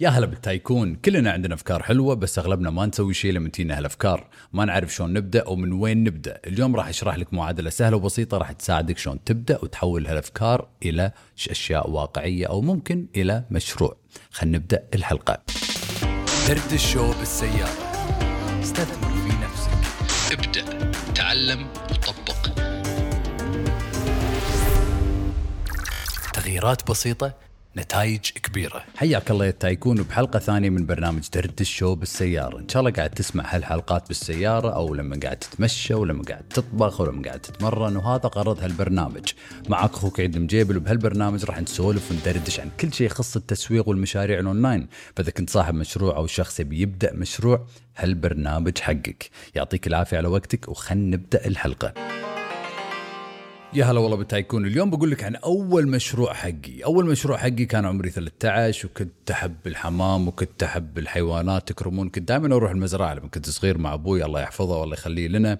يا هلا بالتايكون. كلنا عندنا أفكار حلوة بس أغلبنا ما نسوي شيء لما تجينا هالأفكار. ما نعرف شلون نبدأ أو من وين نبدأ. اليوم راح أشرح لك معادلة سهلة وبسيطة راح تساعدك شلون تبدأ وتحول هالأفكار إلى أشياء واقعية أو ممكن إلى مشروع. خلينا نبدأ الحلقة. درد الشو بالسيارة. استثمر في نفسك. ابدأ. تعلم وطبق. تغييرات بسيطة نتائج كبيرة. حياك الله يا tycoon بحلقة ثانية من برنامج دردشة بالسيارة. إن شاء الله قاعد تسمع هالحلقات بالسيارة أو لما قاعد تتمشى أو لما قاعد تطبخ أو لما قاعد تتمرن وهذا غرض هالبرنامج. معك أخوك عيد المجيبل وبهالبرنامج راح نسولف وندردش عن كل شيء يخص التسويق والمشاريع الأونلاين. فإذا كنت صاحب مشروع أو شخص يبي يبدأ مشروع هالبرنامج حقك. يعطيك العافية على وقتك وخلنا نبدأ الحلقة. يا هلا والله بالتايكون. اليوم بقول لك عن أول مشروع حقي. أول مشروع حقي كان عمري 13 وكنت أحب الحمام وكنت أحب الحيوانات. تكرمون كنت دائما أروح المزرعة. لما كنت صغير مع أبوي الله يحفظه والله يخليه لنا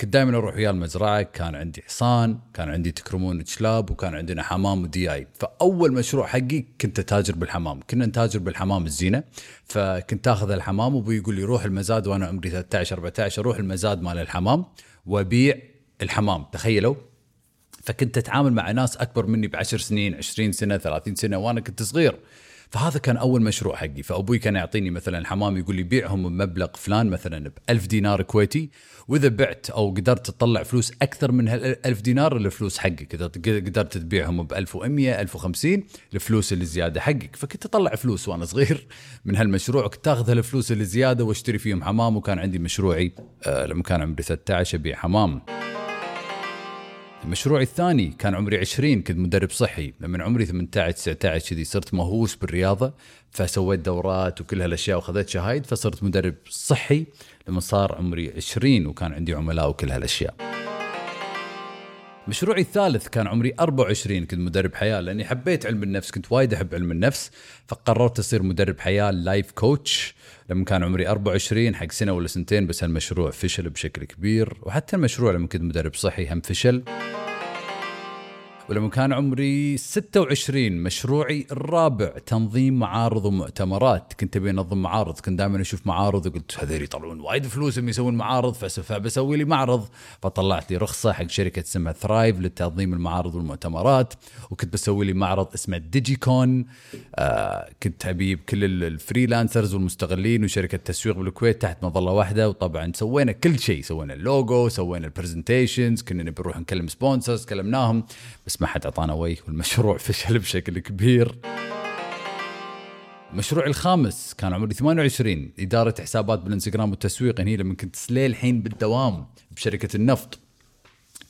كنت دائما أروح وياه المزرعة. كان عندي حصان كان عندي تكرمون كلاب وكان عندنا حمام ودي آي. فأول مشروع حقي كنت أتاجر بالحمام. كنا نتاجر بالحمام الزينة. فكنت آخذ الحمام وأبوي يقول لي روح المزاد وأنا عمري 13 14 أروح المزاد مال الحمام وابيع الحمام. تخيلوا فكنت أتعامل مع ناس أكبر مني بعشر سنين 20 سنة 30 سنة وأنا كنت صغير. فهذا كان أول مشروع حقي. فأبوي كان يعطيني مثلا حمام يقول لي بيعهم بمبلغ فلان مثلا ب 1000 دينار كويتي. وإذا بعت أو قدرت تطلع فلوس أكثر من هال 1000 دينار الفلوس حقك. إذا قدرت تبيعهم ب 1100 1050 الفلوس اللي زيادة حقك. فكنت أطلع فلوس وأنا صغير من هالمشروع. كنت آخذ هالفلوس اللي زيادة وأشتري فيهم حمام. وكان عندي مشروعي آه لما كان عمري 13 أبيع حمام. مشروعي الثاني كان عمري 20 كنت مدرب صحي. لما عمري 18 19 كذي صرت مهووس بالرياضة فسويت دورات وكل هالأشياء وأخذت شهايد فصرت مدرب صحي لما صار عمري 20 وكان عندي عملاء وكل هالأشياء. مشروعي الثالث كان عمري 24 كنت مدرب حياة لأني حبيت علم النفس كنت وايد أحب علم النفس فقررت أصير مدرب حياة لايف كوتش لما كان عمري 24 حق سنة ولا سنتين بس هالمشروع فشل بشكل كبير وحتى المشروع لما كنت مدرب صحي هم فشل. ولما كان عمري 26 مشروعي الرابع تنظيم معارض ومؤتمرات. كنت أبي أنظم معارض كنت دائما أشوف معارض وقلت هذول يطلعون وايد فلوس يسوون معارض فبسوي لي معرض. فطلعت لي رخصة حق شركة اسمها ثرايف لتنظيم المعارض والمؤتمرات. وكنت بسوي لي معرض اسمه ديجي كون آه كنت أبي كل ال freelancers والمستغلين وشركة تسويق بالكويت تحت مظلة واحدة. وطبعا سوينا كل شيء سوينا اللوجو سوينا ال presentations كنا نبي نروح نكلم sponsors كلمناهم. بس ما حد أعطانا وجه والمشروع فشل بشكل كبير. مشروعي الخامس كان عمري 28 إدارة حسابات بالإنستغرام والتسويق. هني لما كنت للحين بالدوام بشركة النفط.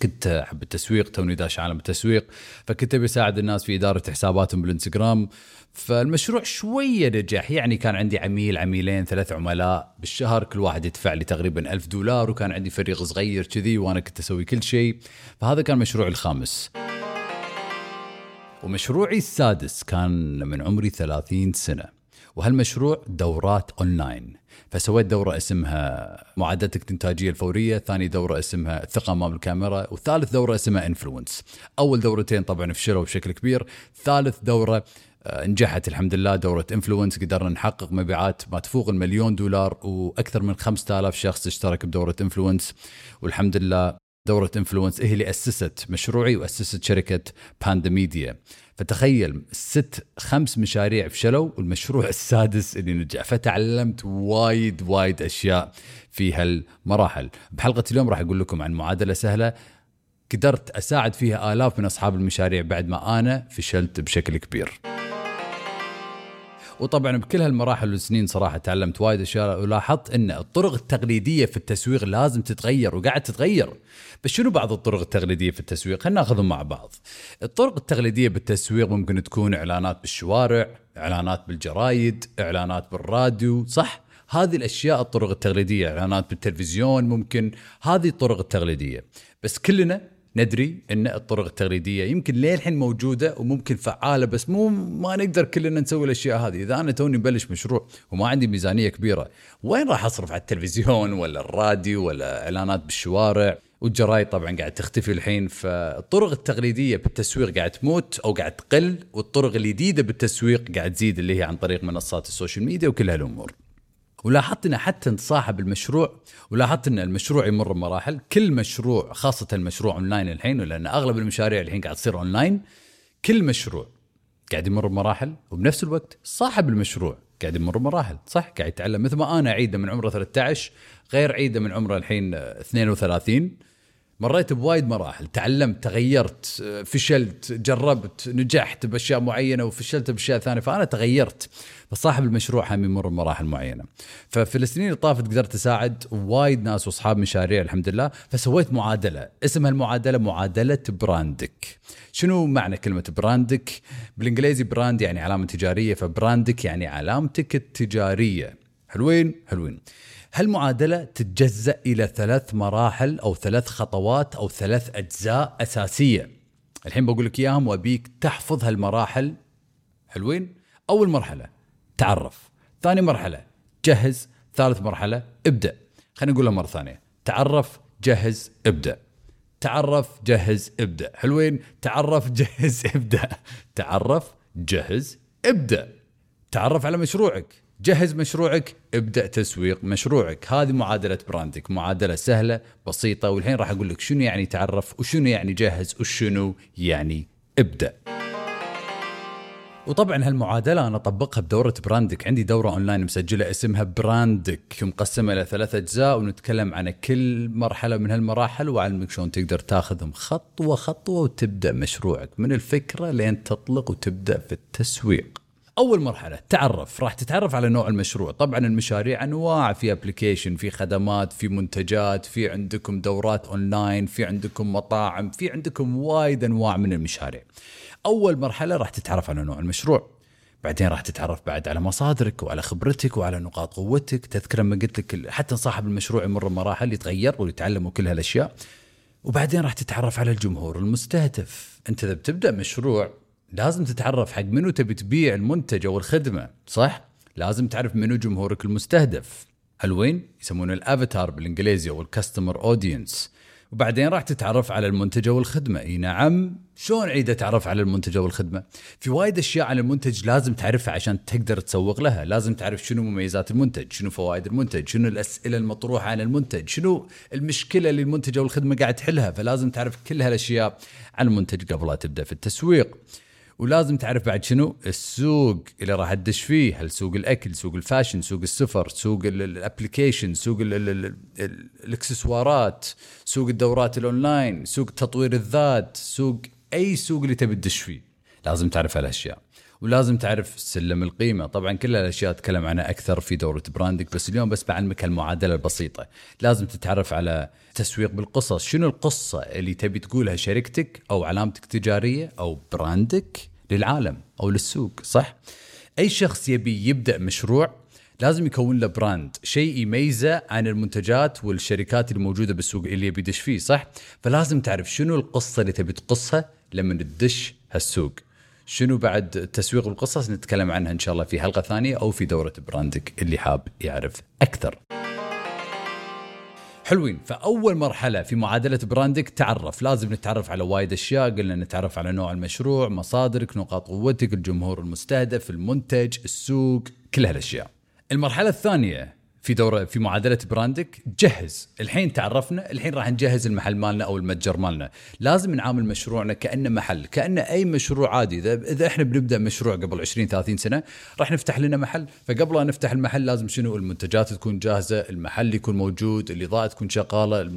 كنت أحب التسويق توني داش عالم التسويق. فكنت أبي أساعد الناس في إدارة حساباتهم بالإنستغرام. فالمشروع شوية نجح. يعني كان عندي عميل عميلين ثلاث عملاء. بالشهر كل واحد يدفع لي تقريبا ألف دولار وكان عندي فريق صغير كذي وأنا كنت أسوي كل شيء. فهذا كان مشروعي الخامس. ومشروعي السادس كان من عمري 30 سنة. وهالمشروع دورات أونلاين. فسويت دورة اسمها معادلتك الإنتاجية الفورية، ثاني دورة اسمها الثقة أمام الكاميرا، وثالث دورة اسمها إنفلونس. أول دورتين طبعا فشلوا بشكل كبير، ثالث دورة آه، نجحت الحمد لله دورة إنفلونس قدرنا نحقق مبيعات ما تفوق المليون دولار وأكثر من 5000 شخص اشترك بدورة إنفلونس. والحمد لله دورة انفلونس هي اللي أسست مشروعي وأسست شركة باندا ميديا فتخيل ست خمس مشاريع فشلوا والمشروع السادس اللي نجح فتعلمت وايد وايد أشياء في هالمراحل. بحلقة اليوم راح أقول لكم عن معادلة سهلة. قدرت أساعد فيها آلاف من أصحاب المشاريع بعد ما أنا فشلت بشكل كبير. وطبعا بكل هالمراحل والسنين صراحة تعلمت وايد أشياء. ولاحظت إن الطرق التقليدية في التسويق لازم تتغير وقاعد تتغير. بس شنو بعض الطرق التقليدية في التسويق؟ خلينا ناخذهم مع بعض. الطرق التقليدية بالتسويق ممكن تكون إعلانات بالشوارع إعلانات بالجرايد إعلانات بالراديو صح؟ هذه الأشياء الطرق التقليدية إعلانات بالتلفزيون ممكن. هذه الطرق التقليدية. بس كلنا ندري إن الطرق التقليدية يمكن للحين موجودة وممكن فعالة بس مو ما نقدر كلنا نسوي الأشياء هذه، إذا أنا توني مبلش مشروع وما عندي ميزانية كبيرة، وين راح أصرف على التلفزيون ولا الراديو ولا إعلانات بالشوارع؟ والجرايد طبعا قاعد تختفي الحين فالطرق التقليدية بالتسويق قاعد تموت أو قاعد تقل والطرق الجديدة بالتسويق قاعد تزيد اللي هي عن طريق منصات ال social media وكل هالأمور. ولاحظت إن حتى صاحب المشروع ولاحظت إن المشروع يمر بمراحل. كل مشروع خاصة المشروع اونلاين الحين لأن أغلب المشاريع الحين قاعد تصير اونلاين كل مشروع قاعد يمر بمراحل وبنفس الوقت صاحب المشروع قاعد يمر بمراحل. صح؟ قاعد يتعلم. مثل ما أنا عيده من عمره 13 غير عيده من عمره الحين 32 مريت بوايد مراحل. تعلمت تغيرت فشلت جربت نجحت بأشياء معينة وفشلت بأشياء ثانية فأنا تغيرت. فصاحب المشروع هم يمر بمراحل معينة. ففي السنين اللي طافت قدرت أساعد وايد ناس وأصحاب مشاريع الحمد لله. فسويت معادلة. اسمها المعادله معادلة براندك. شنو معنى كلمة براندك؟ بالإنجليزي brand يعني علامة تجارية فبراندك يعني علامتك التجارية. حلوين؟ حلوين. هالمعادلة تتجزأ إلى ثلاث مراحل أو ثلاث خطوات أو ثلاث أجزاء أساسية. الحين بقول لك إياهم وأبيك تحفظ هالمراحل. حلوين؟ أول مرحلة تعرف. ثاني مرحلة جهز. ثالث مرحلة ابدأ. خلينا نقولها مرة ثانية. تعرف جهز ابدأ. تعرف جهز ابدأ. حلوين؟ تعرف جهز ابدأ. تعرف جهز ابدأ. تعرف على مشروعك. جهز مشروعك ابدأ تسويق مشروعك. هذه معادلة براندك معادلة سهلة بسيطة والحين راح أقول لك شنو يعني تعرف وشنو يعني جهز وشنو يعني ابدأ. وطبعا هالمعادلة أنا أطبقها بدورة براندك. عندي دورة أونلاين مسجلة اسمها براندك مقسمة إلى ثلاث أجزاء ونتكلم عن كل مرحلة من هالمراحل وأعلمك شلون تقدر تاخذهم خطوة خطوة وتبدأ مشروعك. من الفكرة لين تطلق وتبدأ في التسويق. أول مرحلة تعرف راح تتعرف على نوع المشروع. طبعا المشاريع أنواع في application في خدمات في منتجات في عندكم دورات اونلاين في عندكم مطاعم في عندكم وايد أنواع من المشاريع. أول مرحلة راح تتعرف على نوع المشروع. بعدين راح تتعرف بعد على مصادرك وعلى خبرتك وعلى نقاط قوتك. تذكر لما قلت لك حتى صاحب المشروع يمر بمراحل يتغير ويتعلم وكل هالأشياء. وبعدين راح تتعرف على الجمهور المستهدف. أنت إذا بتبدأ مشروع لازم تتعرف حق منو تبي تبيع المنتج أو الخدمة صح؟ لازم تعرف منو جمهورك المستهدف. حلوين يسمونه الأفاتار بالإنجليزي أو الكاستمر أودينس. وبعدين راح تتعرف على المنتج أو الخدمة. إي نعم. شلون عيد أتعرف على المنتج أو الخدمة؟ في وايد أشياء عن المنتج لازم تعرفها عشان تقدر تسوق لها. لازم تعرف شنو مميزات المنتج شنو فوائد المنتج شنو الأسئلة المطروحة عن المنتج شنو المشكلة اللي المنتج أو الخدمة قاعد تحلها. فلازم تعرف كل هالأشياء عن المنتج قبل لا تبدأ في التسويق. ولازم تعرف بعد شنو؟ السوق اللي راح تدش فيه هل سوق الأكل سوق ال fashion سوق السفر سوق ال application سوق الاكسسوارات سوق الدورات الأونلاين سوق تطوير الذات سوق أي سوق اللي تبي تدش فيه. لازم تعرف هالأشياء. ولازم تعرف سلم القيمة. طبعا كل هالاشياء أتكلم عنها أكثر في دورة براندك بس اليوم بس بعلمك المعادلة البسيطة. لازم تتعرف على تسويق بالقصص. شنو القصة اللي تبي تقولها شركتك أو علامتك التجاريه أو براندك للعالم أو للسوق صح؟ أي شخص يبي يبدأ مشروع لازم يكون له brand شيء يميزه عن المنتجات والشركات اللي موجوده بالسوق اللي يبي يدش فيه صح؟ فلازم تعرف شنو القصة اللي تبي تقصها لما تدش هالسوق. شنو بعد تسويق القصص نتكلم عنها إن شاء الله في حلقة ثانية أو في دورة براندك اللي حاب يعرف أكثر. حلوين. فأول مرحلة في معادلة براندك تعرف. لازم نتعرف على وايد أشياء. قلنا نتعرف على نوع المشروع مصادرك نقاط قوتك الجمهور المستهدف المنتج السوق كل هالأشياء. المرحلة الثانية في دورة في معادلة براندك جهز. الحين تعرفنا الحين راح نجهز المحل مالنا أو المتجر مالنا. لازم نعامل مشروعنا كأنه محل كانه أي مشروع عادي. إذا إذا إحنا بنبدأ مشروع قبل 20 30 سنة راح نفتح لنا محل. فقبل لا نفتح المحل لازم شنو؟ المنتجات تكون جاهزة المحل يكون موجود الإضاءة تكون شغالة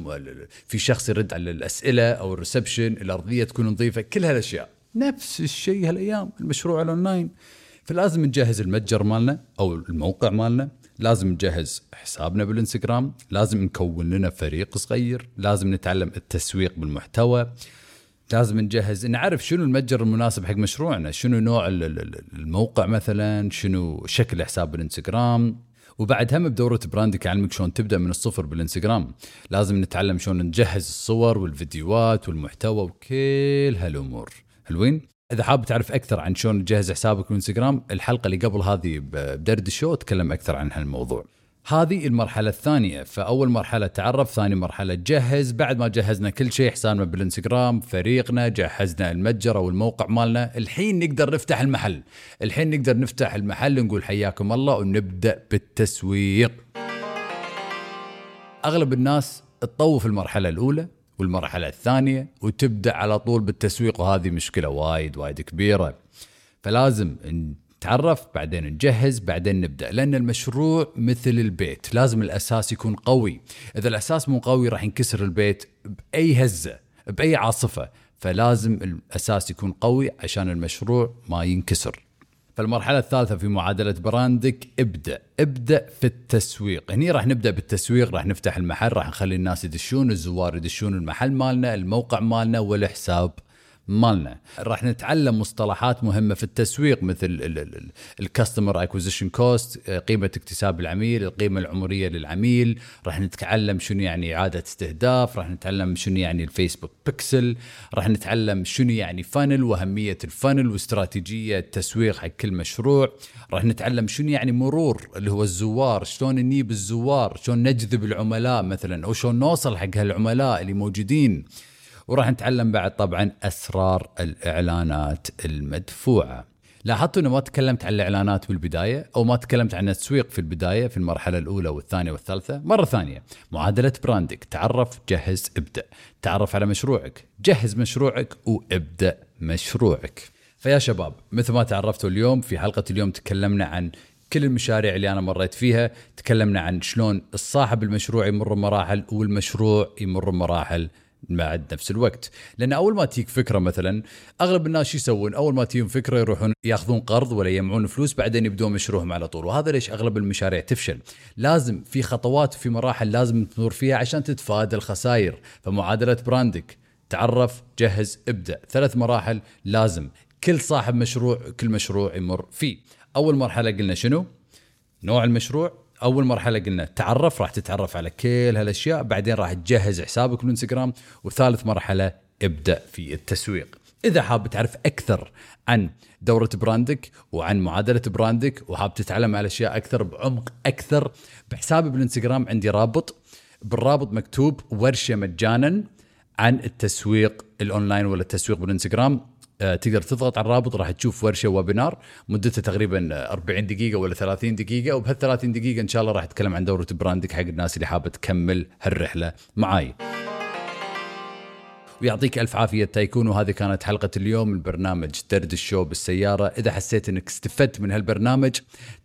في شخص يرد على الأسئلة أو ال reception الأرضية تكون نظيفة كل هالأشياء. نفس الشيء هالأيام المشروع الأونلاين. فلازم نجهز المتجر مالنا أو الموقع مالنا. لازم نجهز حسابنا بالانستغرام لازم نكون لنا فريق صغير لازم نتعلم التسويق بالمحتوى لازم نجهز نعرف شنو المتجر المناسب حق مشروعنا شنو نوع الموقع مثلا شنو شكل حساب بالانستغرام. وبعد هم بدورة براندك اعلمك شلون تبدأ من الصفر بالانستغرام. لازم نتعلم شلون نجهز الصور والفيديوهات والمحتوى وكل هالأمور. حلوين؟ إذا حاب تعرف أكثر عن شلون تجهز حسابك بالانستغرام الحلقة اللي قبل هذه بدرد الشو اتكلم أكثر عن هالموضوع. هذه المرحلة الثانية فأول مرحلة تعرف ثاني مرحلة جهز. بعد ما جهزنا كل شيء حسابنا بالإنستغرام فريقنا جهزنا المتجر أو الموقع مالنا. الحين نقدر نفتح المحل. الحين نقدر نفتح المحل نقول حياكم الله ونبدأ بالتسويق. أغلب الناس تطوف المرحلة الأولى والمرحلة الثانية وتبدأ على طول بالتسويق وهذه مشكلة وايد وايد كبيرة. فلازم نتعرف بعدين نجهز بعدين نبدأ. لأن المشروع مثل البيت لازم الأساس يكون قوي. إذا الأساس مو قوي راح ينكسر البيت بأي هزة بأي عاصفة. فلازم الأساس يكون قوي عشان المشروع ما ينكسر. فالمرحلة الثالثة في معادلة براندك ابدأ ابدأ في التسويق. هني راح نبدأ بالتسويق راح نفتح المحل راح نخلي الناس يدشون الزوار يدشون المحل مالنا الموقع مالنا والحساب. مالنا. راح نتعلم مصطلحات مهمة في التسويق مثل ال customer acquisition cost قيمة اكتساب العميل القيمة العمرية للعميل. راح نتعلم شنو يعني إعادة استهداف راح نتعلم شنو يعني ال Facebook pixel راح نتعلم شنو يعني funnel وأهمية ال funnel واستراتيجية التسويق حق كل مشروع. راح نتعلم شنو يعني مرور اللي هو الزوار شلون نجيب الزوار شلون نجذب العملاء مثلا أو شلون نوصل حق هالعملاء اللي موجودين. وراح نتعلم بعد طبعا أسرار الإعلانات المدفوعة. لاحظتوا إنه ما تكلمت عن الإعلانات بالبداية أو ما تكلمت عن التسويق في البداية في المرحلة الأولى والثانية والثالثة؟ مرة ثانية معادلة براندك. تعرف جهز ابدأ. تعرف على مشروعك. جهز مشروعك وابدأ مشروعك. فيا شباب مثل ما تعرفتوا اليوم في حلقة اليوم تكلمنا عن كل المشاريع اللي أنا مريت فيها. تكلمنا عن شلون الصاحب المشروع يمر مراحل والمشروع يمر مراحل بعد نفس الوقت. لأن أول ما تجيك فكرة مثلا أغلب الناس شو يسوون؟ أول ما تجيهم فكرة يروحون يأخذون قرض ولا يجمعون فلوس بعدين يبدون مشروعهم على طول. وهذا ليش أغلب المشاريع تفشل؟ لازم في خطوات وفي مراحل لازم تمر فيها عشان تتفادى الخسائر. فمعادلة براندك تعرف جهز ابدأ. ثلاث مراحل لازم كل صاحب مشروع كل مشروع يمر فيه. أول مرحلة قلنا شنو؟ نوع المشروع. أول مرحلة قلنا تعرف راح تتعرف على كل هالأشياء بعدين راح تجهز حسابك بالإنستغرام وثالث مرحلة ابدأ في التسويق. إذا حاب تعرف أكثر عن دورة براندك وعن معادلة براندك وحاب تتعلم على أشياء أكثر بعمق أكثر بحسابي بالإنستغرام عندي رابط. بالرابط مكتوب ورشة مجانا عن التسويق الأونلاين ولا التسويق بالإنستغرام. تقدر تضغط على الرابط راح تشوف ورشة webinar. مدتها تقريبا 40 دقيقة ولا 30 دقيقة. وبهال 30 دقيقة إن شاء الله راح أتكلم عن دورة براندك حق الناس اللي حابة تكمل هالرحلة معاي. ويعطيك ألف عافية tycoon. وهذه كانت حلقة اليوم من برنامج دردشة بالسيارة. إذا حسيت إنك استفدت من هالبرنامج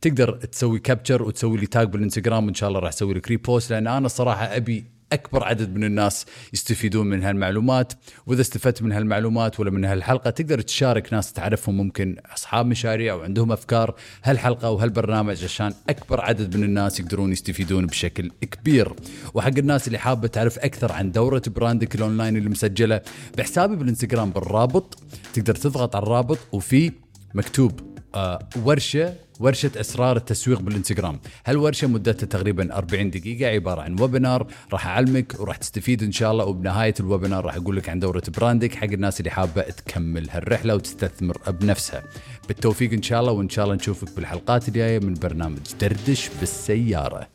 تقدر تسوي capture وتسوي لي tag بالإنستغرام. وان شاء الله راح أسوي لك repost لأن أنا الصراحه أبي أكبر عدد من الناس يستفيدون من هالمعلومات. وإذا استفدت من هالمعلومات ولا من هالحلقة تقدر تشارك ناس تعرفهم ممكن أصحاب مشاريع وعندهم أفكار. هالحلقة وهالبرنامج عشان أكبر عدد من الناس يقدرون يستفيدون بشكل كبير. وحق الناس اللي حابة تعرف أكثر عن دورة براندك الأونلاين اللي مسجلة بحسابي بالإنستغرام بالرابط تقدر تضغط على الرابط. وفي مكتوب آه، ورشة ورشة اسرار التسويق بالإنستغرام، هالورشة مدتها تقريبا 40 دقيقة عبارة عن webinar راح أعلمك وراح تستفيد إن شاء الله وبنهاية ال webinar راح أقول لك عن دورة براندك حق الناس اللي حابة تكمل هالرحلة وتستثمر بنفسها. بالتوفيق إن شاء الله وإن شاء الله نشوفك بالحلقات الجاية من برنامج دردشة بالسيارة.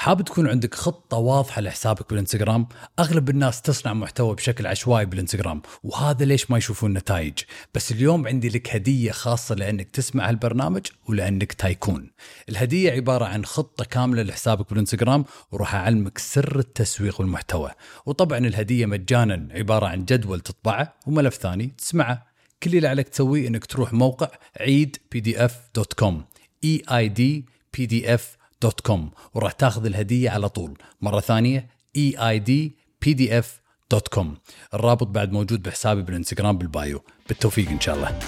حاب تكون عندك خطة واضحة لحسابك بالإنستغرام؟ أغلب الناس تصنع محتوى بشكل عشوائي بالإنستغرام وهذا ليش ما يشوفون نتائج. بس اليوم عندي لك هدية خاصة لأنك تسمع هالبرنامج ولأنك tycoon. الهدية عبارة عن خطة كاملة لحسابك بالإنستغرام وراح أعلمك سر التسويق والمحتوى. وطبعا الهدية مجانا عبارة عن جدول تطبعه وملف ثاني تسمعه. كل اللي عليك تسويه إنك تروح موقع عيد PDF dot com اي اي دي بي دي اف دوت كوم وراح تاخذ الهدية على طول. مرة ثانية اي اي دي بي دي اف دوت كوم الرابط بعد موجود بحسابي بالإنستغرام بال bio. بالتوفيق إن شاء الله.